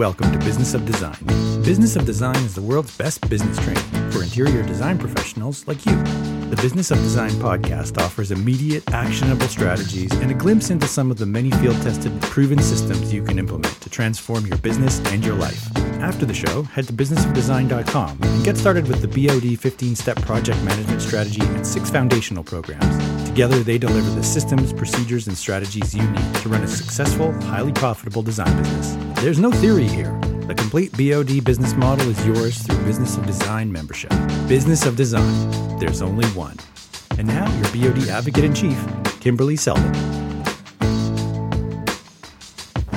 Welcome to Business of Design. Business of Design is the world's best business training for interior design professionals like you. The Business of Design podcast offers immediate, actionable strategies and a glimpse into some of the many field tested, proven systems you can implement to transform your business and your life. After the show, head to businessofdesign.com and get started with the BOD 15 step project management strategy and six foundational programs. Together, they deliver the systems, procedures, and strategies you need to run a successful, highly profitable design business. There's no theory here. The complete BOD business model is yours through Business of Design membership. Business of Design. There's only one. And now, your BOD advocate in chief, Kimberly Seldon.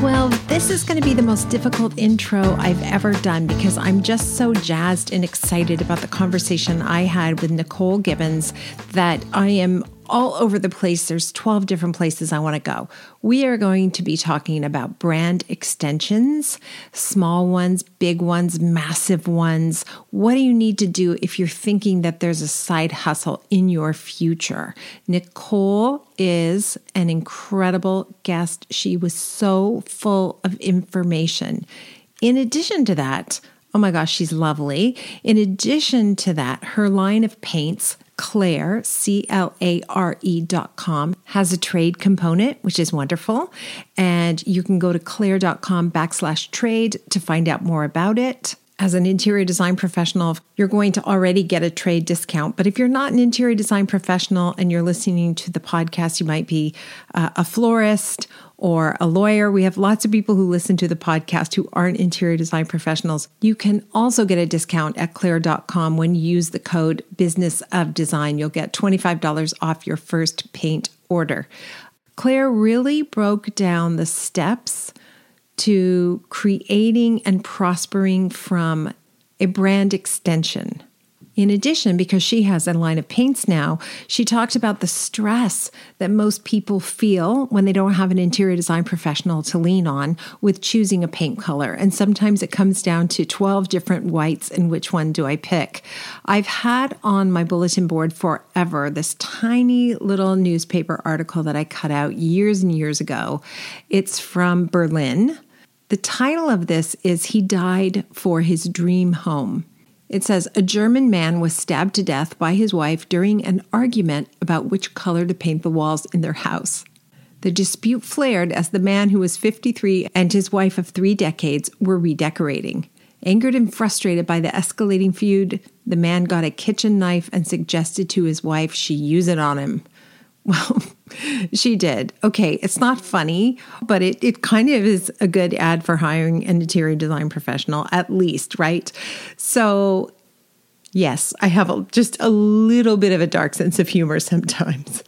Well, this is going to be the most difficult intro I've ever done because I'm just so jazzed and excited about the conversation I had with Nicole Gibbons that I am all over the place. There's 12 different places I want to go. We are going to be talking about brand extensions, small ones, big ones, massive ones. What do you need to do if you're thinking that there's a side hustle in your future? Nicole is an incredible guest. She was so full of information. In addition to that, Oh my gosh, she's lovely. In addition to that, her line of paints Clare, C L A R E dot com, has a trade component, which is wonderful. And you can go to clare.com backslash trade to find out more about it. As an interior design professional, you're going to already get a trade discount. But if you're not an interior design professional and you're listening to the podcast, you might be uh, a florist or a lawyer. We have lots of people who listen to the podcast who aren't interior design professionals. You can also get a discount at clare.com when you use the code business of design. You'll get $25 off your first paint order. Claire really broke down the steps to creating and prospering from a brand extension. In addition, because she has a line of paints now, she talked about the stress that most people feel when they don't have an interior design professional to lean on with choosing a paint color. And sometimes it comes down to 12 different whites and which one do I pick? I've had on my bulletin board forever this tiny little newspaper article that I cut out years and years ago. It's from Berlin. The title of this is He Died for His Dream Home. It says a German man was stabbed to death by his wife during an argument about which color to paint the walls in their house. The dispute flared as the man who was 53 and his wife of three decades were redecorating. Angered and frustrated by the escalating feud, the man got a kitchen knife and suggested to his wife she use it on him. Well, she did. Okay, it's not funny, but it, it kind of is a good ad for hiring an interior design professional, at least, right? So, yes, I have a, just a little bit of a dark sense of humor sometimes.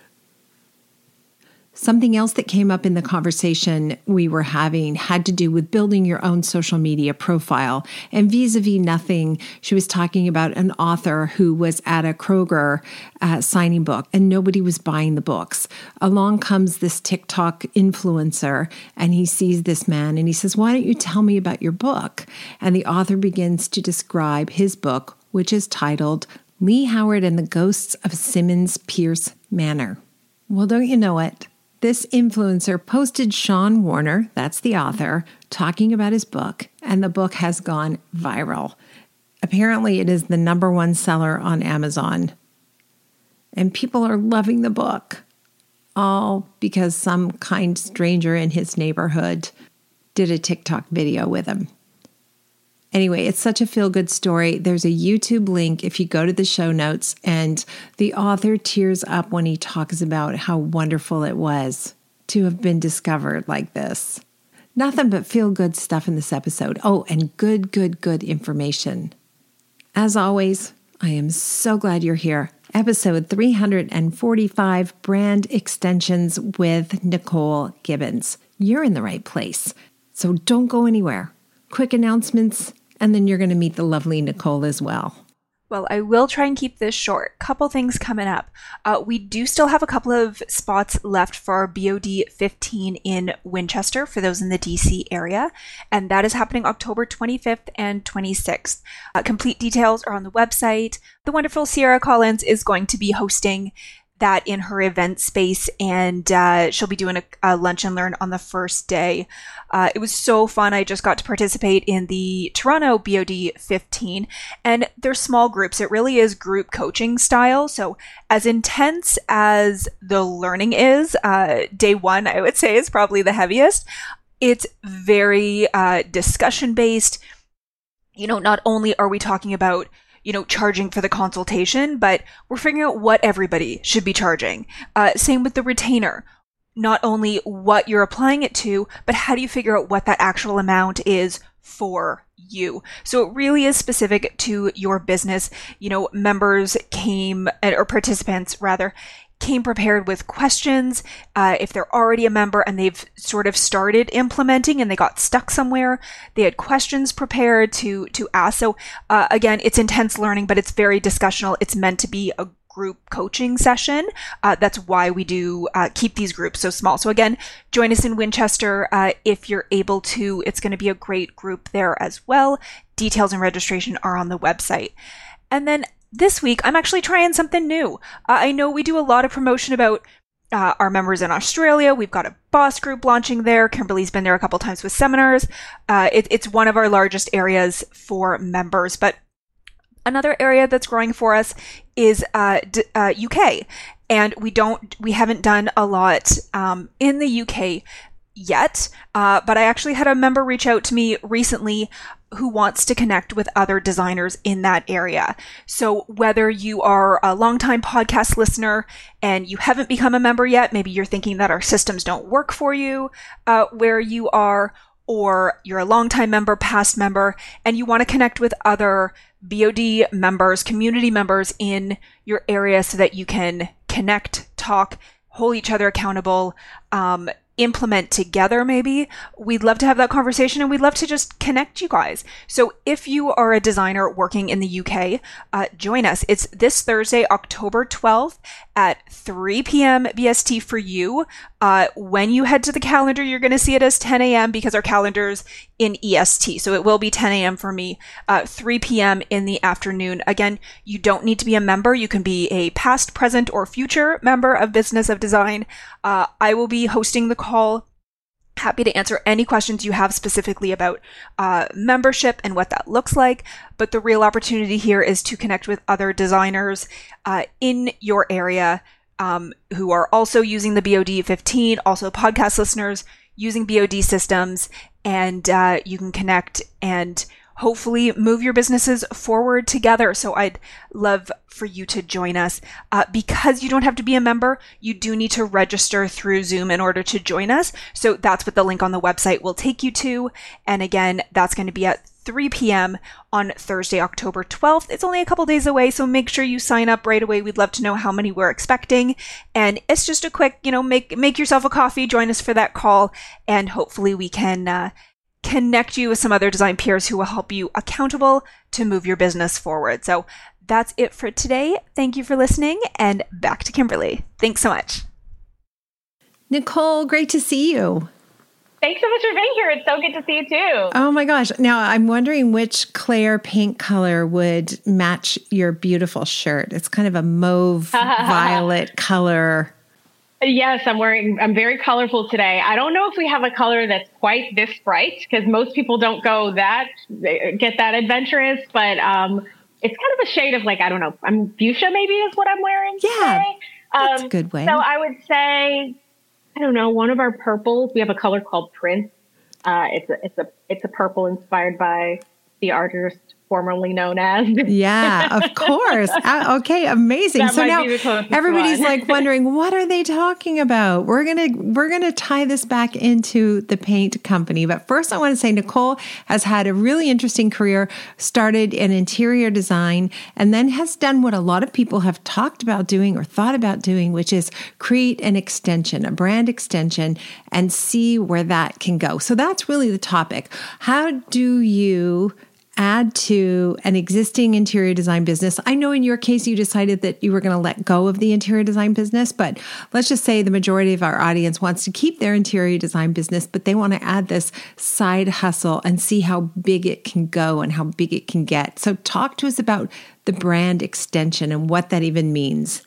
Something else that came up in the conversation we were having had to do with building your own social media profile. And vis a vis nothing, she was talking about an author who was at a Kroger uh, signing book and nobody was buying the books. Along comes this TikTok influencer and he sees this man and he says, Why don't you tell me about your book? And the author begins to describe his book, which is titled Lee Howard and the Ghosts of Simmons Pierce Manor. Well, don't you know it? This influencer posted Sean Warner, that's the author, talking about his book, and the book has gone viral. Apparently, it is the number one seller on Amazon. And people are loving the book, all because some kind stranger in his neighborhood did a TikTok video with him. Anyway, it's such a feel good story. There's a YouTube link if you go to the show notes, and the author tears up when he talks about how wonderful it was to have been discovered like this. Nothing but feel good stuff in this episode. Oh, and good, good, good information. As always, I am so glad you're here. Episode 345 Brand Extensions with Nicole Gibbons. You're in the right place. So don't go anywhere. Quick announcements and then you're going to meet the lovely Nicole as well. Well, I will try and keep this short. Couple things coming up. Uh, we do still have a couple of spots left for BOD 15 in Winchester for those in the DC area, and that is happening October 25th and 26th. Uh, complete details are on the website. The wonderful Sierra Collins is going to be hosting that in her event space, and uh, she'll be doing a, a, lunch and learn on the first day. Uh, it was so fun. I just got to participate in the Toronto BOD 15, and they're small groups. It really is group coaching style. So, as intense as the learning is, uh, day one, I would say, is probably the heaviest. It's very uh, discussion based. You know, not only are we talking about you know, charging for the consultation, but we're figuring out what everybody should be charging. Uh, same with the retainer. Not only what you're applying it to, but how do you figure out what that actual amount is for you. So it really is specific to your business. You know, members came, or participants rather, came prepared with questions. Uh, if they're already a member and they've sort of started implementing and they got stuck somewhere, they had questions prepared to to ask. So uh, again, it's intense learning, but it's very discussional. It's meant to be a group coaching session. Uh, that's why we do uh, keep these groups so small. So again, join us in Winchester uh, if you're able to. It's going to be a great group there as well. Details and registration are on the website. And then this week, I'm actually trying something new. Uh, I know we do a lot of promotion about uh, our members in Australia. We've got a boss group launching there. Kimberly's been there a couple times with seminars. Uh, it, it's one of our largest areas for members. But another area that's growing for us is uh, d- UK, uh, and we don't, we haven't done a lot um, in the UK yet. Uh, but I actually had a member reach out to me recently who wants to connect with other designers in that area. So whether you are a longtime podcast listener and you haven't become a member yet, maybe you're thinking that our systems don't work for you uh, where you are, or you're a longtime member, past member, and you want to connect with other BOD members, community members in your area so that you can connect, talk, hold each other accountable, um, implement together maybe we'd love to have that conversation and we'd love to just connect you guys. So if you are a designer working in the uk uh, join us. It's this thursday october 12th at 3 p.m bst for you. Uh, when you head to the calendar you're going to see it as 10 a.m because our calendar's in est so it will be 10 a.m for me uh, 3 p.m in the afternoon. Again you don't need to be a member. You can be a past present or future member of business of design. Uh, i will be hosting the call. Happy to answer any questions you have specifically about uh, membership and what that looks like. But the real opportunity here is to connect with other designers uh, in your area um, who are also using the BOD 15, also podcast listeners using BOD systems, and uh, you can connect and hopefully move your businesses forward together. So I'd love for you to join us. Uh, because you don't have to be a member, you do need to register through Zoom in order to join us. So that's what the link on the website will take you to. And again, that's going to be at 3 p.m. on Thursday, October 12th. It's only a couple days away, so make sure you sign up right away. We'd love to know how many we're expecting. And it's just a quick, you know, make make yourself a coffee, join us for that call, and hopefully we can uh, connect you with some other design peers who will help you accountable to move your business forward. So that's it for today. Thank you for listening and back to Kimberly. Thanks so much. Nicole, great to see you. Thanks so much for being here. It's so good to see you too. Oh my gosh. Now I'm wondering which Clare paint color would match your beautiful shirt. It's kind of a mauve violet color. Yes, I'm wearing, I'm very colorful today. I don't know if we have a color that's quite this bright because most people don't go that, get that adventurous, but um, it's kind of a shade of like, I don't know, I'm fuchsia maybe is what I'm wearing. Yeah. Today. That's um, a good way. So I would say, I don't know, one of our purples, we have a color called Prince. Uh, it's a, it's a, it's a purple inspired by the artist formerly known as. yeah, of course. Uh, okay, amazing. That so now everybody's like wondering what are they talking about? We're going to we're going to tie this back into the paint company. But first I want to say Nicole has had a really interesting career, started in interior design and then has done what a lot of people have talked about doing or thought about doing, which is create an extension, a brand extension and see where that can go. So that's really the topic. How do you add to an existing interior design business. I know in your case, you decided that you were going to let go of the interior design business, but let's just say the majority of our audience wants to keep their interior design business, but they want to add this side hustle and see how big it can go and how big it can get. So, talk to us about the brand extension and what that even means.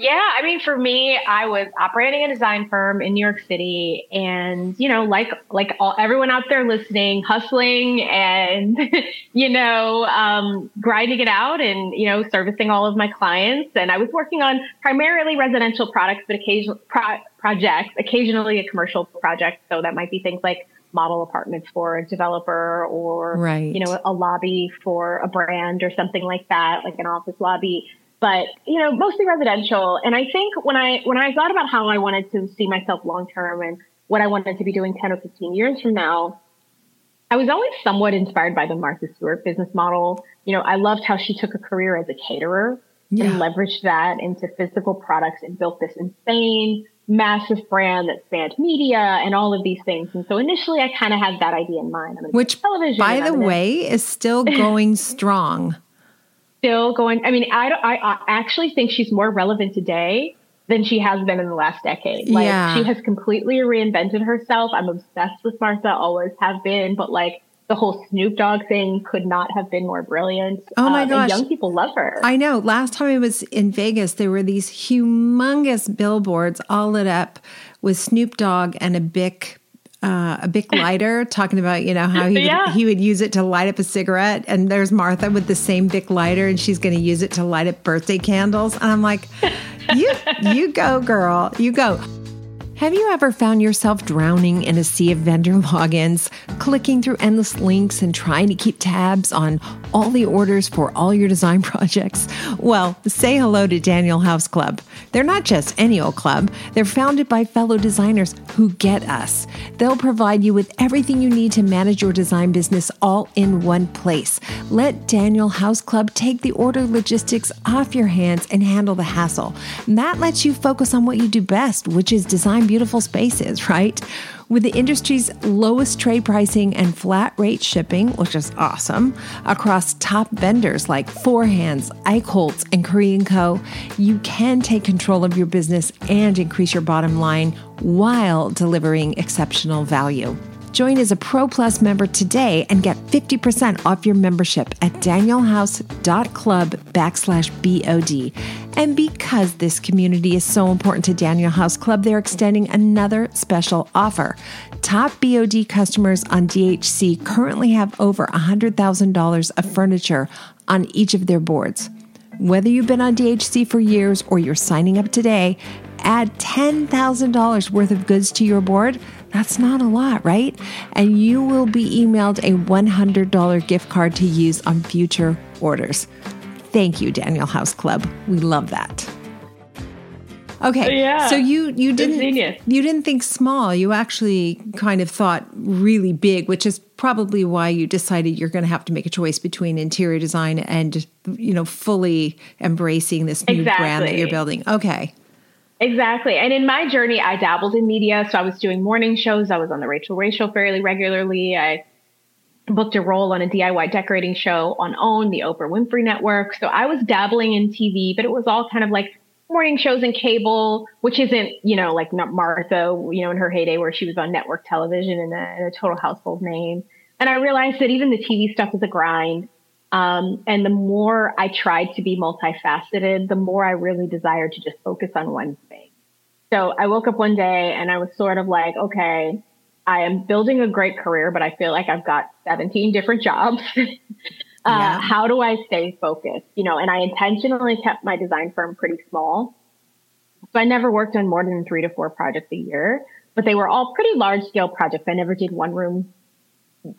Yeah, I mean, for me, I was operating a design firm in New York City, and you know, like like all everyone out there listening, hustling and you know, um, grinding it out, and you know, servicing all of my clients. And I was working on primarily residential products, but occasional pro- projects, occasionally a commercial project. So that might be things like model apartments for a developer or right. you know a lobby for a brand or something like that like an office lobby but you know mostly residential and i think when i when i thought about how i wanted to see myself long term and what i wanted to be doing 10 or 15 years from now i was always somewhat inspired by the martha stewart business model you know i loved how she took a career as a caterer yeah. and leveraged that into physical products and built this insane massive brand that spanned media and all of these things. And so initially, I kind of had that idea in mind. Which, television, by the way, is still going strong still going. I mean, I, I, I actually think she's more relevant today than she has been in the last decade. Like yeah. she has completely reinvented herself. I'm obsessed with Martha, always have been, but like the whole Snoop Dogg thing could not have been more brilliant. Oh my um, gosh. Young people love her. I know. Last time I was in Vegas, there were these humongous billboards all lit up with Snoop Dogg and a Bic uh, a Bic lighter, talking about you know how he yeah. would, he would use it to light up a cigarette, and there's Martha with the same Bic lighter, and she's going to use it to light up birthday candles, and I'm like, you you go, girl, you go. Have you ever found yourself drowning in a sea of vendor logins, clicking through endless links and trying to keep tabs on all the orders for all your design projects? Well, say hello to Daniel House Club. They're not just any old club, they're founded by fellow designers who get us. They'll provide you with everything you need to manage your design business all in one place. Let Daniel House Club take the order logistics off your hands and handle the hassle. That lets you focus on what you do best, which is design beautiful spaces, right? With the industry's lowest trade pricing and flat rate shipping, which is awesome, across top vendors like Four Hands, Eichholtz, and Currey & Co., you can take control of your business and increase your bottom line while delivering exceptional value. Join as a Pro Plus member today and get 50% off your membership at danielhouse.club backslash BOD. And because this community is so important to Daniel House Club, they're extending another special offer. Top BOD customers on DHC currently have over $100,000 of furniture on each of their boards. Whether you've been on DHC for years or you're signing up today, add $10,000 worth of goods to your board that's not a lot, right? And you will be emailed a $100 gift card to use on future orders. Thank you, Daniel House Club. We love that. Okay, yeah, so you you didn't you didn't think small. You actually kind of thought really big, which is probably why you decided you're going to have to make a choice between interior design and you know fully embracing this new exactly. brand that you're building. Okay. Exactly. And in my journey, I dabbled in media. So I was doing morning shows. I was on the Rachael Ray show fairly regularly. I booked a role on a DIY decorating show on OWN, the Oprah Winfrey Network. So I was dabbling in TV, but it was all kind of like morning shows and cable, which isn't, you know, like not Martha, you know, in her heyday where she was on network television and a, a total household name. And I realized that even the TV stuff was a grind. Um, and the more I tried to be multifaceted, the more I really desired to just focus on one thing. So I woke up one day and I was sort of like, okay, I am building a great career, but I feel like I've got 17 different jobs. uh, yeah. How do I stay focused? You know, and I intentionally kept my design firm pretty small. So I never worked on more than three to four projects a year, but they were all pretty large scale projects. I never did one room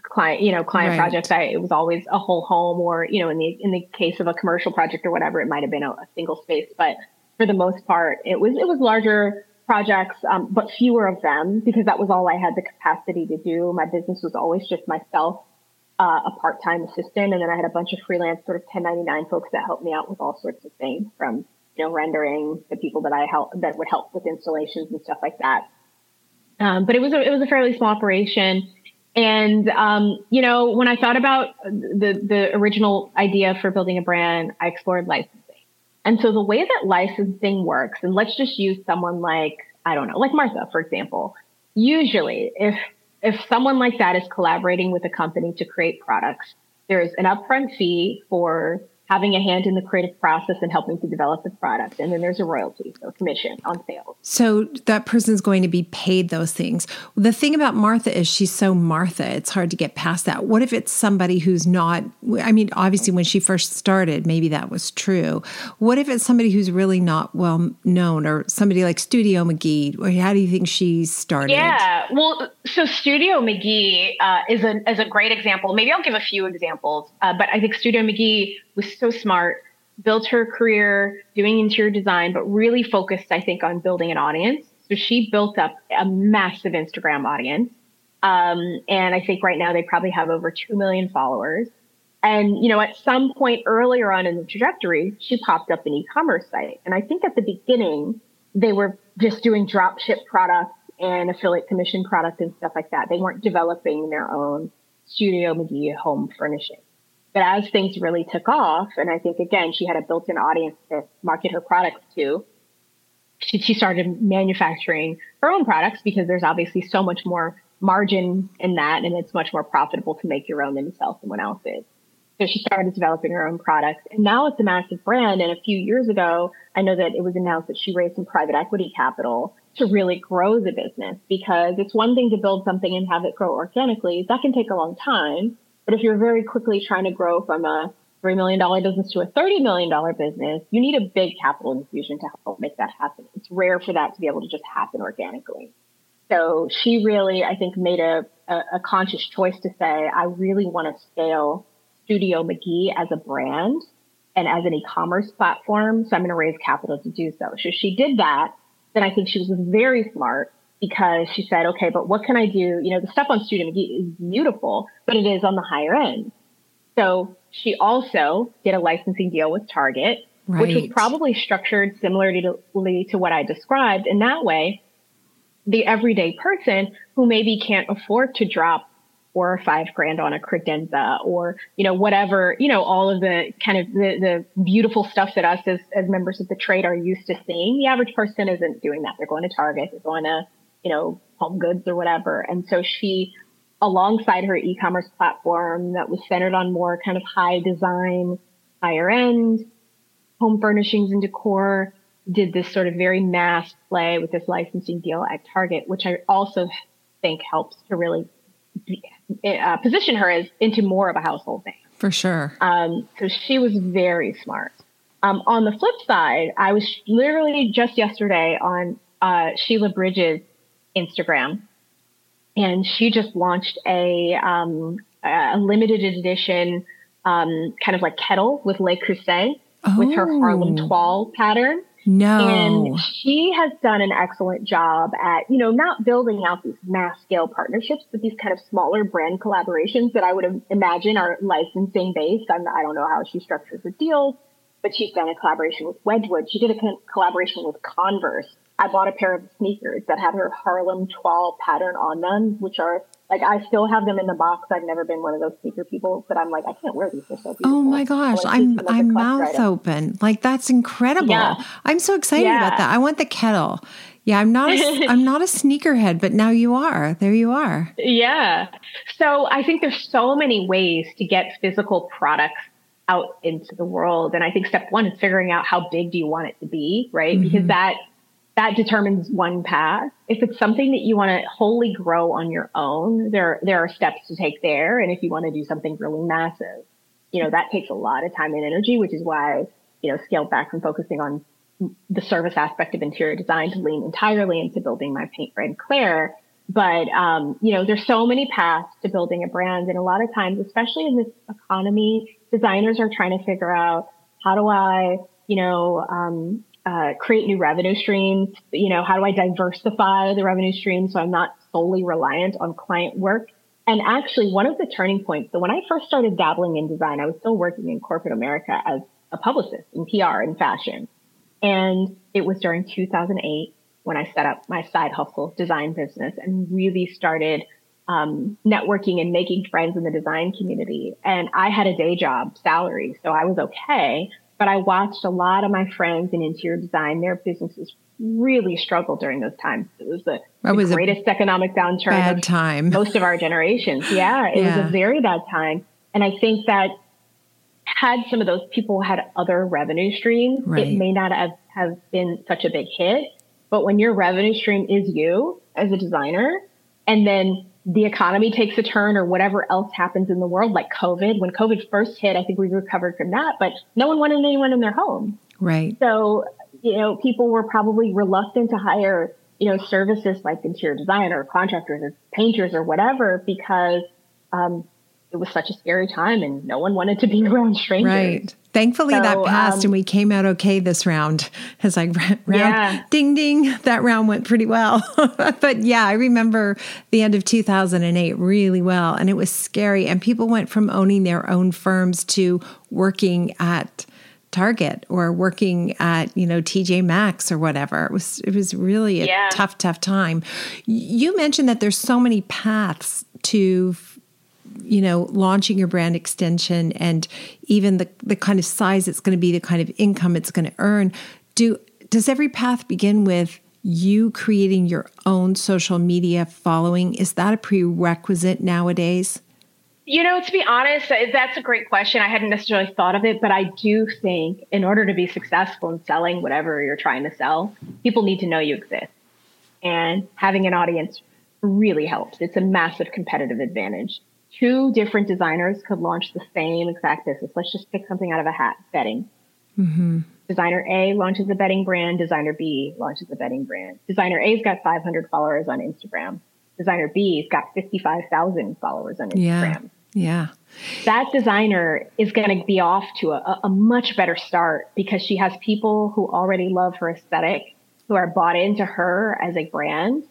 client, you know, client right. projects. I, it was always a whole home or, you know, in the, in the case of a commercial project or whatever, it might have been a, a single space, but for the most part, it was, it was larger projects, um, but fewer of them because that was all I had the capacity to do. My business was always just myself, uh, a part-time assistant. And then I had a bunch of freelance sort of 1099 folks that helped me out with all sorts of things from, you know, rendering the people that I help that would help with installations and stuff like that. Um, but it was a, it was a fairly small operation and um, you know, when I thought about the the original idea for building a brand, I explored licensing. And so the way that licensing works, and let's just use someone like I don't know, like Martha, for example. Usually, if if someone like that is collaborating with a company to create products, there's an upfront fee for having a hand in the creative process and helping to develop the product. And then there's a royalty, so commission on sales. So that person's going to be paid those things. The thing about Martha is she's so Martha, it's hard to get past that. What if it's somebody who's not, I mean, obviously when she first started, maybe that was true. What if it's somebody who's really not well known or somebody like Studio McGee? Or how do you think she started? Yeah, well, so Studio McGee uh, is, a, is a great example. Maybe I'll give a few examples, uh, but I think Studio McGee was so smart, built her career doing interior design, but really focused, I think, on building an audience. So she built up a massive Instagram audience. Um, and I think right now they probably have over 2 million followers. And, you know, at some point earlier on in the trajectory, she popped up an e-commerce site. And I think at the beginning, they were just doing drop ship products and affiliate commission product and stuff like that. They weren't developing their own Studio McGee home furnishing. But as things really took off, and I think again, she had a built in audience to market her products to, she, she started manufacturing her own products because there's obviously so much more margin in that and it's much more profitable to make your own than to sell someone else's. So she started developing her own products and now it's a massive brand. And a few years ago, I know that it was announced that she raised some private equity capital to really grow the business because it's one thing to build something and have it grow organically. That can take a long time. But if you're very quickly trying to grow from a $3 million business to a $30 million business, you need a big capital infusion to help make that happen. It's rare for that to be able to just happen organically. So she really, I think, made a, a, a conscious choice to say, I really want to scale Studio McGee as a brand and as an e-commerce platform. So I'm going to raise capital to do so. So she did that. Then I think she was very smart because she said, okay, but what can I do? You know, the stuff on Studio McGee is beautiful, but it is on the higher end. So she also did a licensing deal with Target, right. which was probably structured similarly to, to what I described. In that way, the everyday person who maybe can't afford to drop four or five grand on a credenza or, you know, whatever, you know, all of the kind of the, the beautiful stuff that us as, as members of the trade are used to seeing. The average person isn't doing that. They're going to Target, they're going to you know, home goods or whatever. And so she, alongside her e-commerce platform that was centered on more kind of high design, higher end home furnishings and decor, did this sort of very mass play with this licensing deal at Target, which I also think helps to really be, uh, position her as into more of a household name. For sure. Um, so she was very smart. Um, on the flip side, I was literally just yesterday on uh, Sheila Bridges' Instagram, and she just launched a um, a limited edition um, kind of like kettle with Le Creuset oh. with her Harlem oh. toile pattern. No. And she has done an excellent job at, you know, not building out these mass scale partnerships, but these kind of smaller brand collaborations that I would imagine are licensing based. I'm, I don't know how she structures her deals, but she's done a collaboration with Wedgwood. She did a collaboration with Converse. I bought a pair of sneakers that had her Harlem toile pattern on them, which are like I still have them in the box. I've never been one of those sneaker people, but I'm like I can't wear these. They're so beautiful. Oh my gosh, I'm I'm mouth item. open. Like that's incredible. Yeah. I'm so excited yeah. about that. I want the kettle. Yeah, I'm not a, I'm not a sneakerhead, but now you are. There you are. Yeah. So I think there's so many ways to get physical products out into the world. And I think step one is figuring out how big do you want it to be, right? Mm-hmm. Because that that determines one path. If it's something that you want to wholly grow on your own, there there are steps to take there. And if you want to do something really massive, you know that takes a lot of time and energy, which is why you know scaled back from focusing on the service aspect of interior design to lean entirely into building my paint brand Clare. But um, you know, there's so many paths to building a brand, and a lot of times, especially in this economy, designers are trying to figure out how do I, you know, um, uh, create new revenue streams? You know, how do I diversify the revenue stream so I'm not solely reliant on client work? And actually, one of the turning points, so when I first started dabbling in design, I was still working in corporate America as a publicist in PR and fashion. And it was during 2008 when I set up my side hustle design business and really started um, networking and making friends in the design community. And I had a day job salary, so I was okay but I watched a lot of my friends in interior design, their businesses really struggled during those times. It was the, the was greatest economic downturn bad time. most of our generations. Yeah, it yeah. was a very bad time. And I think that had some of those people had other revenue streams, Right. it may not have, have been such a big hit. But when your revenue stream is you as a designer, and then the economy takes a turn or whatever else happens in the world, like COVID, when COVID first hit, I think we recovered from that, but no one wanted anyone in their home. Right. So, you know, people were probably reluctant to hire, you know, services like interior design or contractors or painters or whatever because um, it was such a scary time and no one wanted to be around strangers. Right. Thankfully, that passed um, and we came out okay this round. As I round, Yeah. ding, ding. That round went pretty well. but yeah, I remember the end of 2008 really well. And it was scary. And people went from owning their own firms to working at Target or working at, you know, TJ Maxx or whatever. It was, it was really a Yeah. tough, tough time. You mentioned that there's so many paths to you know, launching your brand extension and even the, the kind of size it's going to be, the kind of income it's going to earn. Do does every path begin with you creating your own social media following? Is that a prerequisite nowadays? You know, to be honest, that's a great question. I hadn't necessarily thought of it, but I do think in order to be successful in selling whatever you're trying to sell, people need to know you exist. And having an audience really helps. It's a massive competitive advantage. Two different designers could launch the same exact business. Let's just pick something out of a hat bedding. Mm-hmm. Designer A launches a bedding brand. Designer B launches a bedding brand. Designer A's got 500 followers on Instagram. Designer B's got 55,000 followers on Instagram Yeah. Yeah. that designer is going to be off to a, a much better start because she has people who already love her aesthetic, who are bought into her as a brand,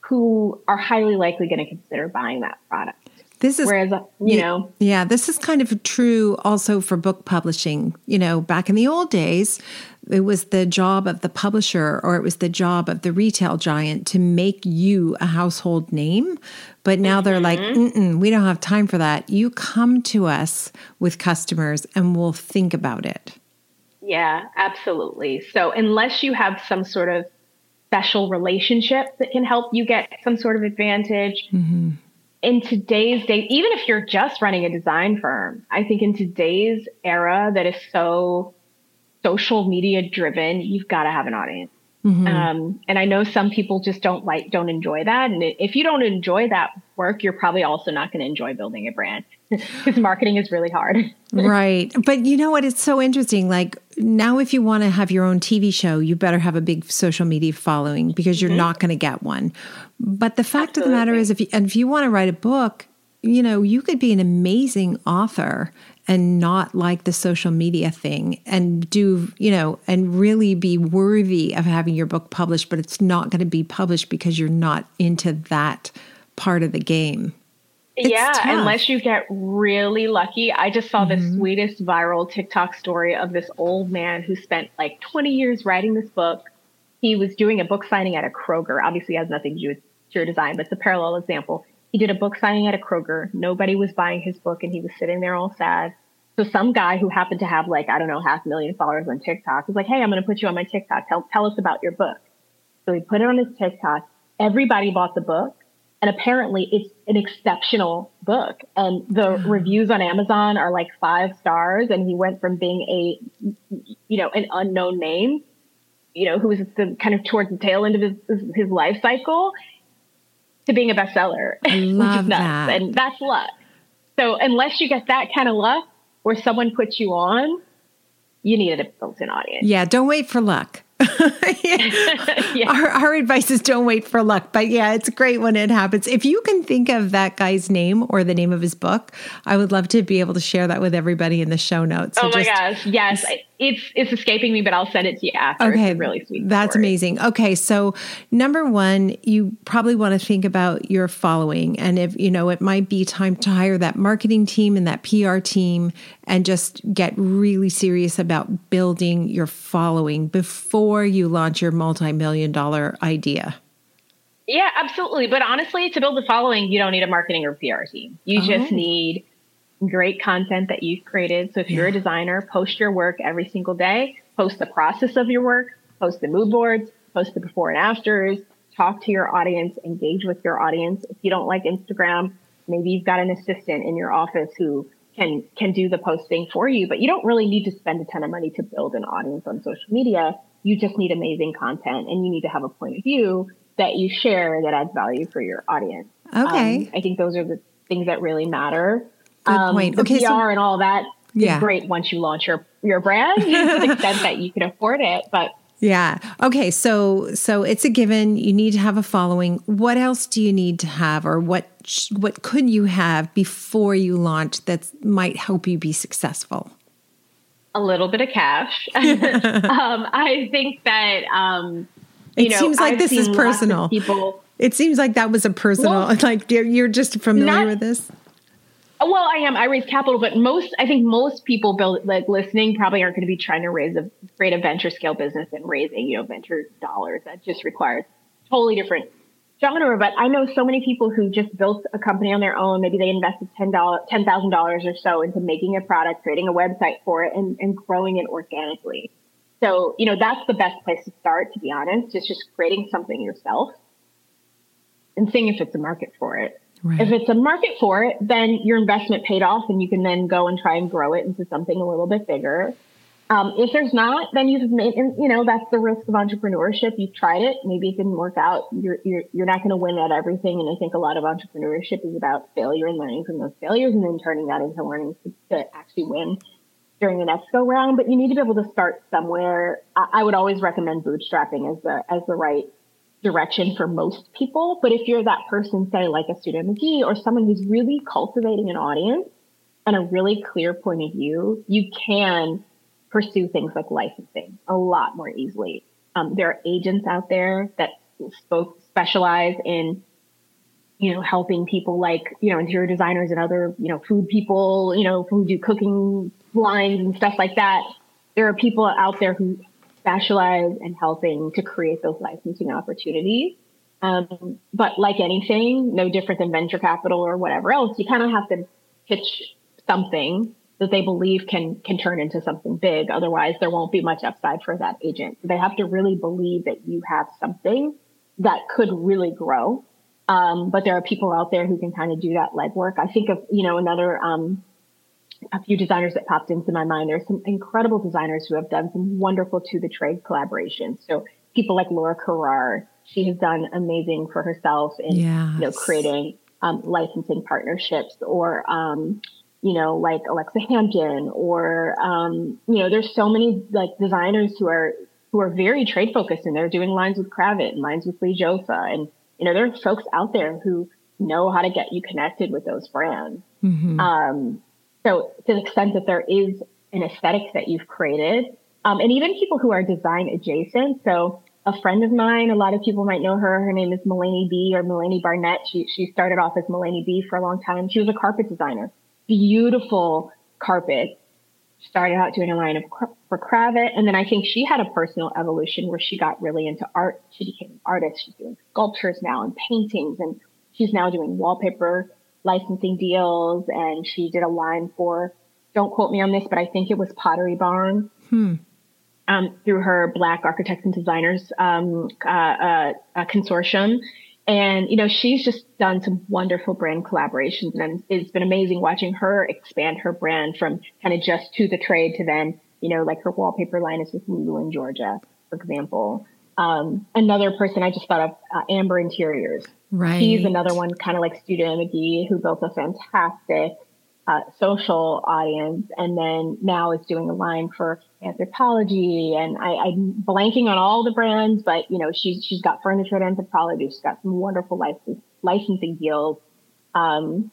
who are highly likely going to consider buying that product. This is Whereas, you know, Yeah, this is kind of true also for book publishing. You know, back in the old days, it was the job of the publisher or it was the job of the retail giant to make you a household name. But now they're like, mm-hmm. Mm-mm, we don't have time for that. You come to us with customers and we'll think about it. Yeah, absolutely. So unless you have some sort of special relationship that can help you get some sort of advantage mm-hmm. In today's day, even if you're just running a design firm, I think in today's era that is so social media driven, you've got to have an audience. Um, and I know some people just don't like, don't enjoy that. And if you don't enjoy that work, you're probably also not going to enjoy building a brand because marketing is really hard. right. But you know what? It's so interesting. Like now, if you want to have your own TV show, you better have a big social media following because you're not going to get one. But the fact of the matter is, if you, and if you want to write a book, you know, you could be an amazing author and not like the social media thing and do, you know, and really be worthy of having your book published, but it's not going to be published because you're not into that part of the game. It's yeah, tough. unless you get really lucky. I just saw the mm-hmm. sweetest viral TikTok story of this old man who spent like 20 years writing this book. He was doing a book signing at a Kroger. Obviously, it has nothing to do with interior design, but it's a parallel example. He did a book signing at a Kroger. Nobody was buying his book, and he was sitting there all sad. So some guy who happened to have like I don't know half a million followers on TikTok was like, "Hey, I'm going to put you on my TikTok. Tell tell us about your book." So he put it on his TikTok. Everybody bought the book. And apparently it's an exceptional book. And the reviews on Amazon are like five stars. And he went from being a, you know, an unknown name, you know, who was the kind of towards the tail end of his, his life cycle to being a bestseller. which love that. And that's luck. So unless you get that kind of luck where someone puts you on, you need a built-in audience. Yeah, don't wait for luck. Yeah. our, our advice is don't wait for luck. But yeah, it's great when it happens. If you can think of that guy's name or the name of his book, I would love to be able to share that with everybody in the show notes. So oh my just- gosh. Yes. It's, it's escaping me, but I'll send it to you after. Okay, really sweet. That's story. amazing. Okay, so number one, you probably want to think about your following, and if you know, it might be time to hire that marketing team and that PR team, and just get really serious about building your following before you launch your multi-million dollar idea. Yeah, absolutely. But honestly, to build the following, you don't need a marketing or PR team. You Oh. just need great content that you've created. So if you're a designer, post your work every single day, post the process of your work, post the mood boards, post the before and afters, talk to your audience, engage with your audience. If you don't like Instagram, maybe you've got an assistant in your office who can can do the posting for you, but you don't really need to spend a ton of money to build an audience on social media. You just need amazing content and you need to have a point of view that you share that adds value for your audience. Okay. Um, I think those are the things that really matter. Good um, point. Okay, PR so, and all that yeah. great once you launch your your brand to the extent that you can afford it, but yeah. Okay. So so it's a given. You need to have a following. What else do you need to have, or what what could you have before you launch that might help you be successful? A little bit of cash. um, I think that um, it know, seems like I've this is personal. People. It seems like that was a personal. Well, like you're, you're just familiar not, with this. Well, I am. I raise capital, but most, I think most people build like listening probably aren't going to be trying to raise a create a venture scale business and raising, you know, venture dollars. That just requires totally different genre. But I know so many people who just built a company on their own. Maybe they invested ten dollars, ten thousand dollars or so into making a product, creating a website for it, and, and growing it organically. So, you know, that's the best place to start, to be honest, is just creating something yourself and seeing if it's a market for it. Right. If it's a market for it, then your investment paid off and you can then go and try and grow it into something a little bit bigger. Um, if there's not, then you've made, you know, that's the risk of entrepreneurship. You've tried it. Maybe it didn't work out. You're, you're, you're not going to win at everything. And I think a lot of entrepreneurship is about failure and learning from those failures and then turning that into learning to, to actually win during the next go round. But you need to be able to start somewhere. I, I would always recommend bootstrapping as the, as the right direction for most people. But if you're that person, say like a Studio McGee or someone who's really cultivating an audience and a really clear point of view, you can pursue things like licensing a lot more easily. Um, there are agents out there that spoke specialize in you know helping people like you know interior designers and other you know food people you know who do cooking lines and stuff like that there are people out there who specialize in helping to create those licensing opportunities. Um, but like anything, no different than venture capital or whatever else, you kind of have to pitch something that they believe can can turn into something big. Otherwise, there won't be much upside for that agent. They have to really believe that you have something that could really grow. Um, but there are people out there who can kind of do that legwork. I think of you know another um, a few designers that popped into my mind. There's some incredible designers who have done some wonderful to the trade collaborations. So people like Laura Kirar, she has done amazing for herself in yes. you know creating um, licensing partnerships or um, you know like Alexa Hampton or um, you know there's so many like designers who are who are very trade focused and they're doing lines with Kravet and lines with Lee Jofa and you know there are folks out there who know how to get you connected with those brands. Mm-hmm. Um, so to the extent that there is an aesthetic that you've created, um, and even people who are design adjacent. So a friend of mine, a lot of people might know her. Her name is Malene B or Malene Barnett. She, she started off as Malene B for a long time. She was a carpet designer, beautiful carpet. Started out doing a line of for Kravet, and then I think she had a personal evolution where she got really into art. She became an artist. She's doing sculptures now and paintings, and she's now doing wallpaper licensing deals and she did a line for, don't quote me on this, but I think it was Pottery Barn. Hmm. Um, through her Black Architects and Designers um, uh, uh, uh, consortium. And, you know, she's just done some wonderful brand collaborations and it's been amazing watching her expand her brand from kind of just to the trade to then, you know, like her wallpaper line is with Lulu and Georgia, for example. Um, another person I just thought of, uh, Amber Interiors. Right. He's another one, kind of like Studio McGee, who built a fantastic uh, social audience, and then now is doing a line for Anthropologie. And I, am blanking on all the brands, but you know, she's she's got furniture at Anthropologie. She's got some wonderful license, licensing deals. Um,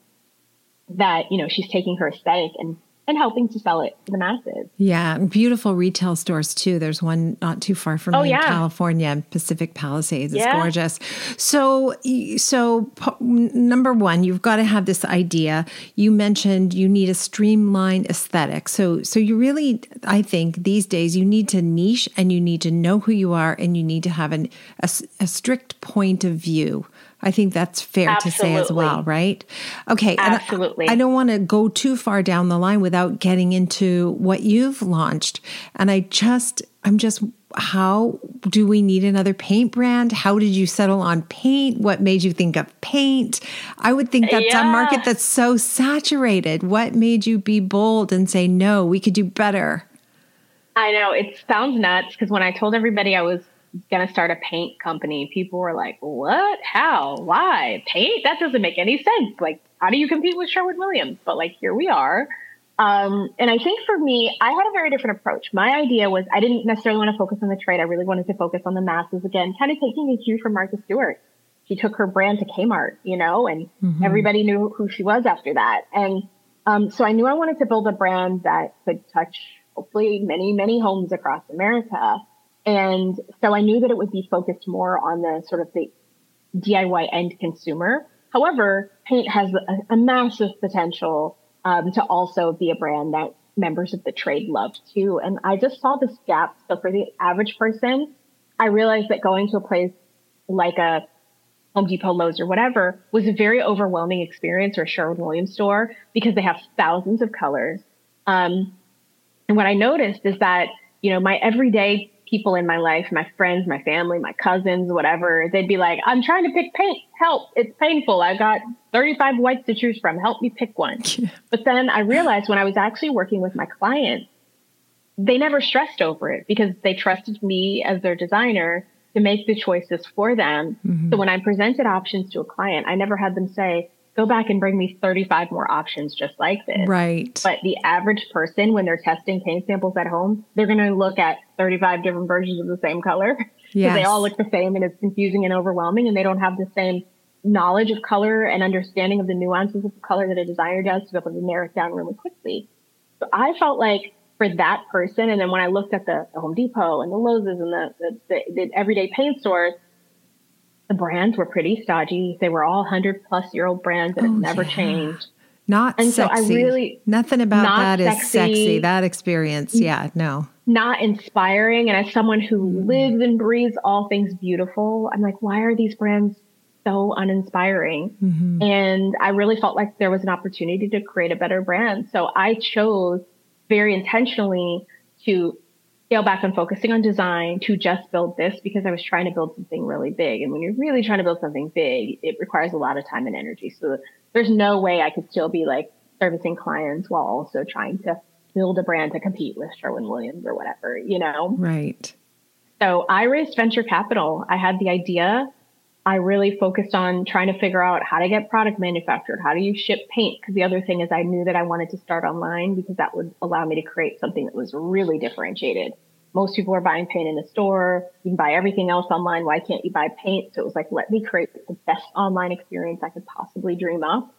that you know, she's taking her aesthetic and and helping to sell it to the masses. Yeah, beautiful retail stores too. There's one not too far from oh, me yeah. in California, Pacific Palisades. It's yeah. gorgeous. So, so number one, you've got to have this idea. You mentioned you need a streamlined aesthetic. So, so you really, I think these days you need to niche and you need to know who you are and you need to have an, a, a strict point of view I think that's fair Absolutely. to say as well, right? Okay. Absolutely. I, I don't want to go too far down the line without getting into what you've launched. And I just, I'm just how do we need another paint brand? How did you settle on paint? What made you think of paint? I would think that's yeah. a market that's so saturated. What made you be bold and say, no, we could do better? I know it sounds nuts because when I told everybody I was going to start a paint company, people were like, what? How? Why? Paint? That doesn't make any sense. Like, how do you compete with Sherwin Williams? But like, here we are. Um, and I think for me, I had a very different approach. My idea was I didn't necessarily want to focus on the trade. I really wanted to focus on the masses again, kind of taking a cue from Martha Stewart. She took her brand to Kmart, you know, and mm-hmm. everybody knew who she was after that. And um, so I knew I wanted to build a brand that could touch hopefully many, many homes across America. And so I knew that it would be focused more on the sort of the DIY end consumer. However, paint has a, a massive potential um, to also be a brand that members of the trade love too. And I just saw this gap. So for the average person, I realized that going to a place like a Home Depot, Lowe's, or whatever was a very overwhelming experience or a Sherwin Williams store because they have thousands of colors. Um, and what I noticed is that, you know, my everyday people in my life, my friends, my family, my cousins, whatever, they'd be like, I'm trying to pick paint. Help. It's painful. I've got 35 whites to choose from. Help me pick one. But then I realized when I was actually working with my clients, they never stressed over it because they trusted me as their designer to make the choices for them. Mm-hmm. So when I presented options to a client, I never had them say, go back and bring me 35 more options just like this. Right. But the average person, when they're testing paint samples at home, they're going to look at 35 different versions of the same color because yes. they all look the same and it's confusing and overwhelming and they don't have the same knowledge of color and understanding of the nuances of the color that a designer does to be able to narrow it down really quickly. So I felt like for that person, and then when I looked at the, the Home Depot and the Lowe's and the, the, the, the everyday paint stores, the brands were pretty stodgy. They were all hundred plus year old brands that oh, have never yeah. changed. Not and sexy. So I really nothing about that sexy, is sexy. That experience, yeah, no. Not inspiring. And as someone who mm-hmm. lives and breathes all things beautiful, I'm like, why are these brands so uninspiring? Mm-hmm. And I really felt like there was an opportunity to create a better brand. So I chose very intentionally to scale back on focusing on design to just build this because I was trying to build something really big. And when you're really trying to build something big, it requires a lot of time and energy. So there's no way I could still be like servicing clients while also trying to build a brand to compete with Sherwin Williams or whatever, you know? Right. So I raised venture capital. I had the idea. I really focused on trying to figure out how to get product manufactured. How do you ship paint? Because the other thing is I knew that I wanted to start online because that would allow me to create something that was really differentiated. Most people are buying paint in a store. You can buy everything else online. Why can't you buy paint? So it was like, let me create the best online experience I could possibly dream up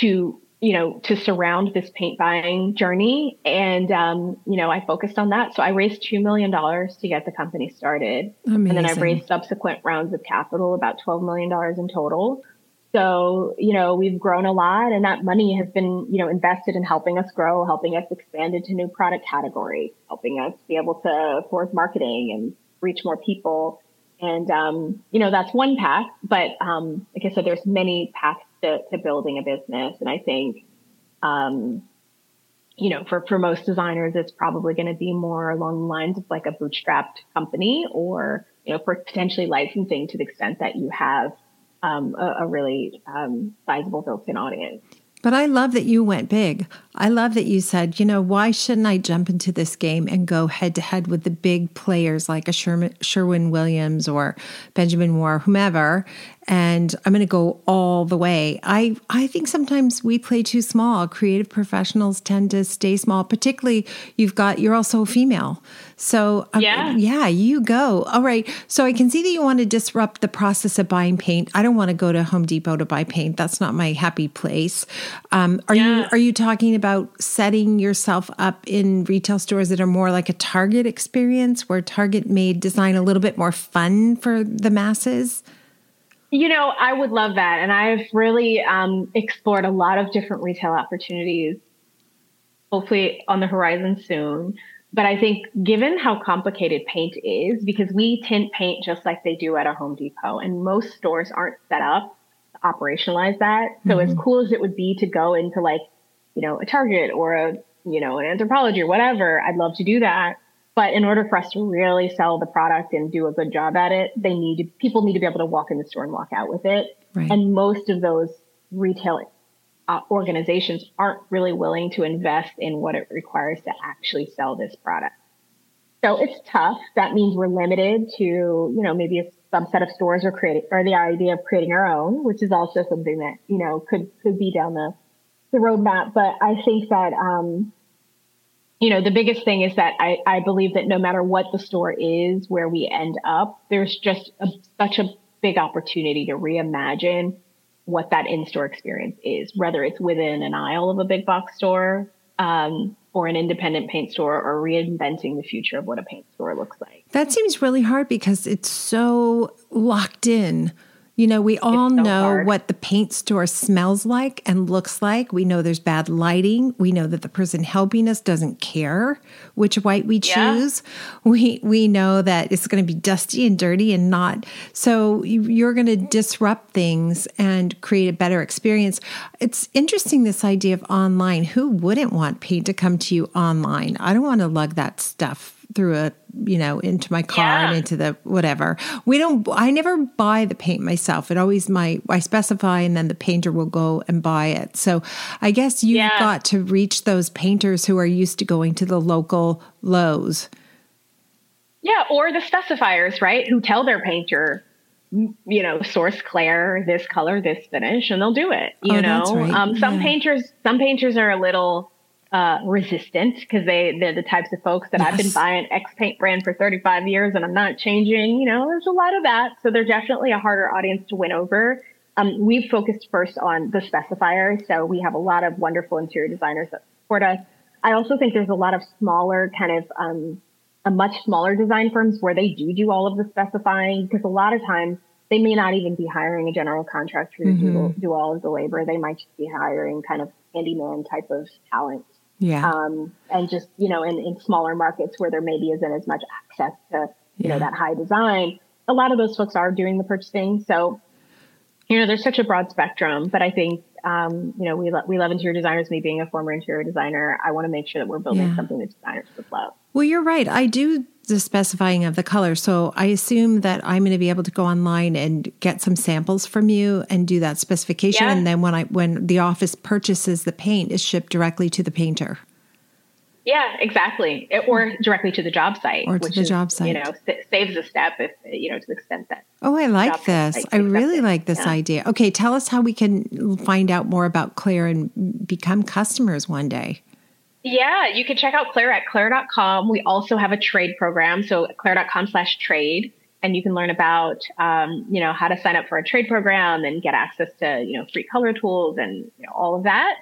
to you know, to surround this paint buying journey. And, um, you know, I focused on that. So I raised $2 million to get the company started. Amazing. And then I've raised subsequent rounds of capital, about $12 million in total. So, you know, we've grown a lot and that money has been, you know, invested in helping us grow, helping us expand into new product categories, helping us be able to afford marketing and reach more people. And, um, you know, that's one path, but, um, like I said, there's many paths to, to building a business. And I think, um, you know, for, for most designers, it's probably going to be more along the lines of like a bootstrapped company or, you know, potentially licensing to the extent that you have um, a, a, really um, sizable built-in audience. But I love that you went big. I love that you said, you know, why shouldn't I jump into this game and go head to head with the big players like a Sherman, Sherwin Williams or Benjamin Moore, whomever, and I'm going to go all the way. I I think sometimes we play too small. Creative professionals tend to stay small, particularly you've got you're also a female. So um, yeah, yeah, you go. All right. So I can see that you want to disrupt the process of buying paint. I don't want to go to Home Depot to buy paint. That's not my happy place. Um, are yeah. you are you talking about setting yourself up in retail stores that are more like a Target experience, where Target made design a little bit more fun for the masses? You know, I would love that. And I've really um, explored a lot of different retail opportunities, hopefully on the horizon soon. But I think given how complicated paint is, because we tint paint just like they do at a Home Depot, and most stores aren't set up to operationalize that. So mm-hmm. as cool as it would be to go into like, you know, a Target or a, you know, an Anthropologie or whatever, I'd love to do that. but in order for us to really sell the product and do a good job at it, they need to, people need to be able to walk in the store and walk out with it. Right. And most of those retail uh, organizations aren't really willing to invest in what it requires to actually sell this product. So it's tough. That means we're limited to, you know, maybe a subset of stores or creating, or the idea of creating our own, which is also something that, you know, could, could be down the, the roadmap. But I think that, um, you know, the biggest thing is that I, I believe that no matter what the store is where we end up, there's just a, such a big opportunity to reimagine what that in-store experience is, whether it's within an aisle of a big box store um, or an independent paint store or reinventing the future of what a paint store looks like. That seems really hard because it's so locked in you know, we all so know hard. what the paint store smells like and looks like. We know there's bad lighting. We know that the person helping us doesn't care which white we choose. Yeah. We we know that it's going to be dusty and dirty and not. So you're going to disrupt things and create a better experience. It's interesting this idea of online. Who wouldn't want paint to come to you online? I don't want to lug that stuff through a you know into my car yeah. and into the whatever we don't i never buy the paint myself it always my i specify and then the painter will go and buy it so i guess you've yeah. got to reach those painters who are used to going to the local lowes yeah or the specifiers right who tell their painter you know source Clare this color this finish and they'll do it you oh, know right. um, some yeah. painters some painters are a little uh, resistant because they they're the types of folks that yes. I've been buying X paint brand for 35 years and I'm not changing. You know, there's a lot of that. So they're definitely a harder audience to win over. Um, we've focused first on the specifier, so we have a lot of wonderful interior designers that support us. I also think there's a lot of smaller kind of um, a much smaller design firms where they do do all of the specifying because a lot of times they may not even be hiring a general contractor to mm-hmm. do, do all of the labor. They might just be hiring kind of handyman type of talent yeah. Um, and just, you know, in, in smaller markets where there maybe isn't as much access to, you yeah. know, that high design, a lot of those folks are doing the purchasing. So, you know, there's such a broad spectrum, but I think, um, you know, we, lo- we love interior designers. Me being a former interior designer, I want to make sure that we're building yeah. something that designers would love. Well, you're right. I do the specifying of the color. So I assume that I'm going to be able to go online and get some samples from you and do that specification. Yeah. And then when I when the office purchases the paint, is shipped directly to the painter. Yeah, exactly. It, or directly to the job site, or to the is, job site. You know, saves a step if you know to the extent that. Oh, I like this. I really like this yeah. idea. Okay, tell us how we can find out more about Clare and become customers one day. Yeah, you can check out Clare at clare.com. We also have a trade program. So clare.com slash trade. And you can learn about, um, you know, how to sign up for a trade program and get access to, you know, free color tools and you know, all of that.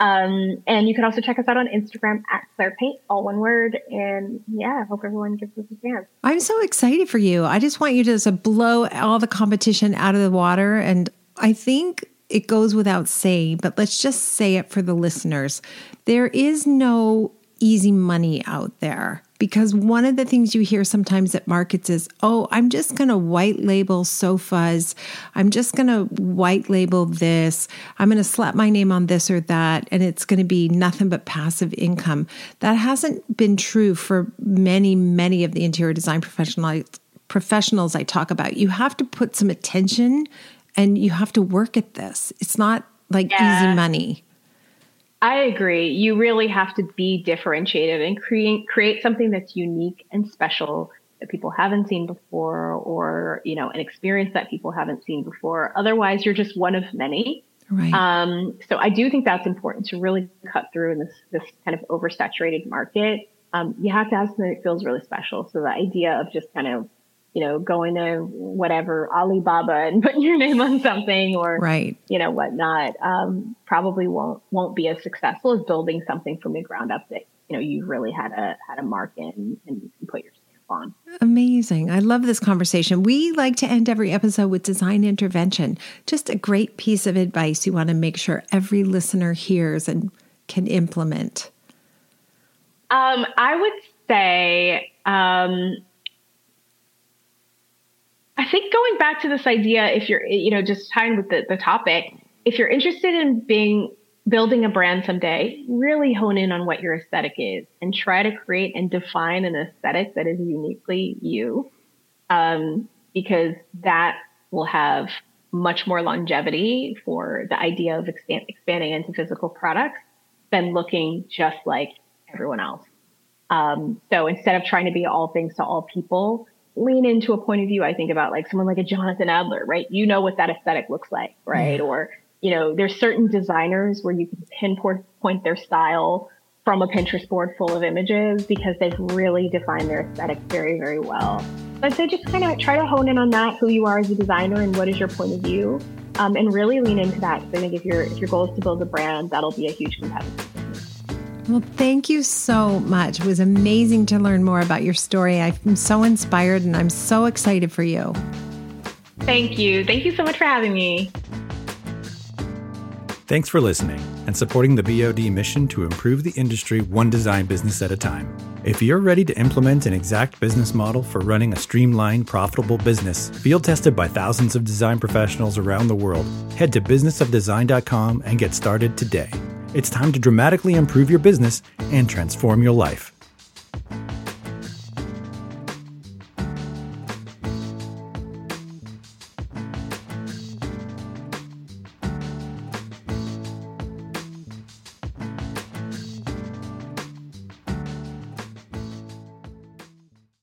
Um, and you can also check us out on Instagram at Clare Paint, all one word. And yeah, I hope everyone gives us a chance. I'm so excited for you. I just want you to just blow all the competition out of the water. And I think it goes without saying, but let's just say it for the listeners. There is no easy money out there because one of the things you hear sometimes at markets is, oh, I'm just going to white label sofas. I'm just going to white label this. I'm going to slap my name on this or that, and it's going to be nothing but passive income. That hasn't been true for many, many of the interior design professionals. Professionals I talk about, you have to put some attention and you have to work at this. It's not like yeah. easy money. I agree. You really have to be differentiated and create create something that's unique and special that people haven't seen before or, you know, an experience that people haven't seen before. Otherwise, you're just one of many. Right. Um, so I do think that's important to really cut through in this this kind of oversaturated market. Um, you have to have something that feels really special. So the idea of just kind of you know, going to whatever Alibaba and putting your name on something or right. you know whatnot um, probably won't won't be as successful as building something from the ground up that you know you've really had a had a mark in and you can put your stamp on. Amazing! I love this conversation. We like to end every episode with design intervention. Just a great piece of advice you want to make sure every listener hears and can implement. Um, I would say. Um, I think going back to this idea, if you're, you know, just tying with the, the topic, if you're interested in being building a brand someday, really hone in on what your aesthetic is and try to create and define an aesthetic that is uniquely you. Um, because that will have much more longevity for the idea of expand, expanding into physical products than looking just like everyone else. Um, so instead of trying to be all things to all people, lean into a point of view. I think about like someone like a Jonathan Adler, right? You know what that aesthetic looks like, right? Or, you know, there's certain designers where you can pinpoint their style from a Pinterest board full of images because they've really defined their aesthetic very, very well. I'd say just kind of try to hone in on that, who you are as a designer and what is your point of view, um, and really lean into that. Because I think if your if your goal is to build a brand, that'll be a huge competitor. Well, thank you so much. It was amazing to learn more about your story. I'm so inspired and I'm so excited for you. Thank you. Thank you so much for having me. Thanks for listening and supporting the BOD mission to improve the industry one design business at a time. If you're ready to implement an exact business model for running a streamlined, profitable business, field tested by thousands of design professionals around the world, head to businessofdesign.com and get started today. It's time to dramatically improve your business and transform your life.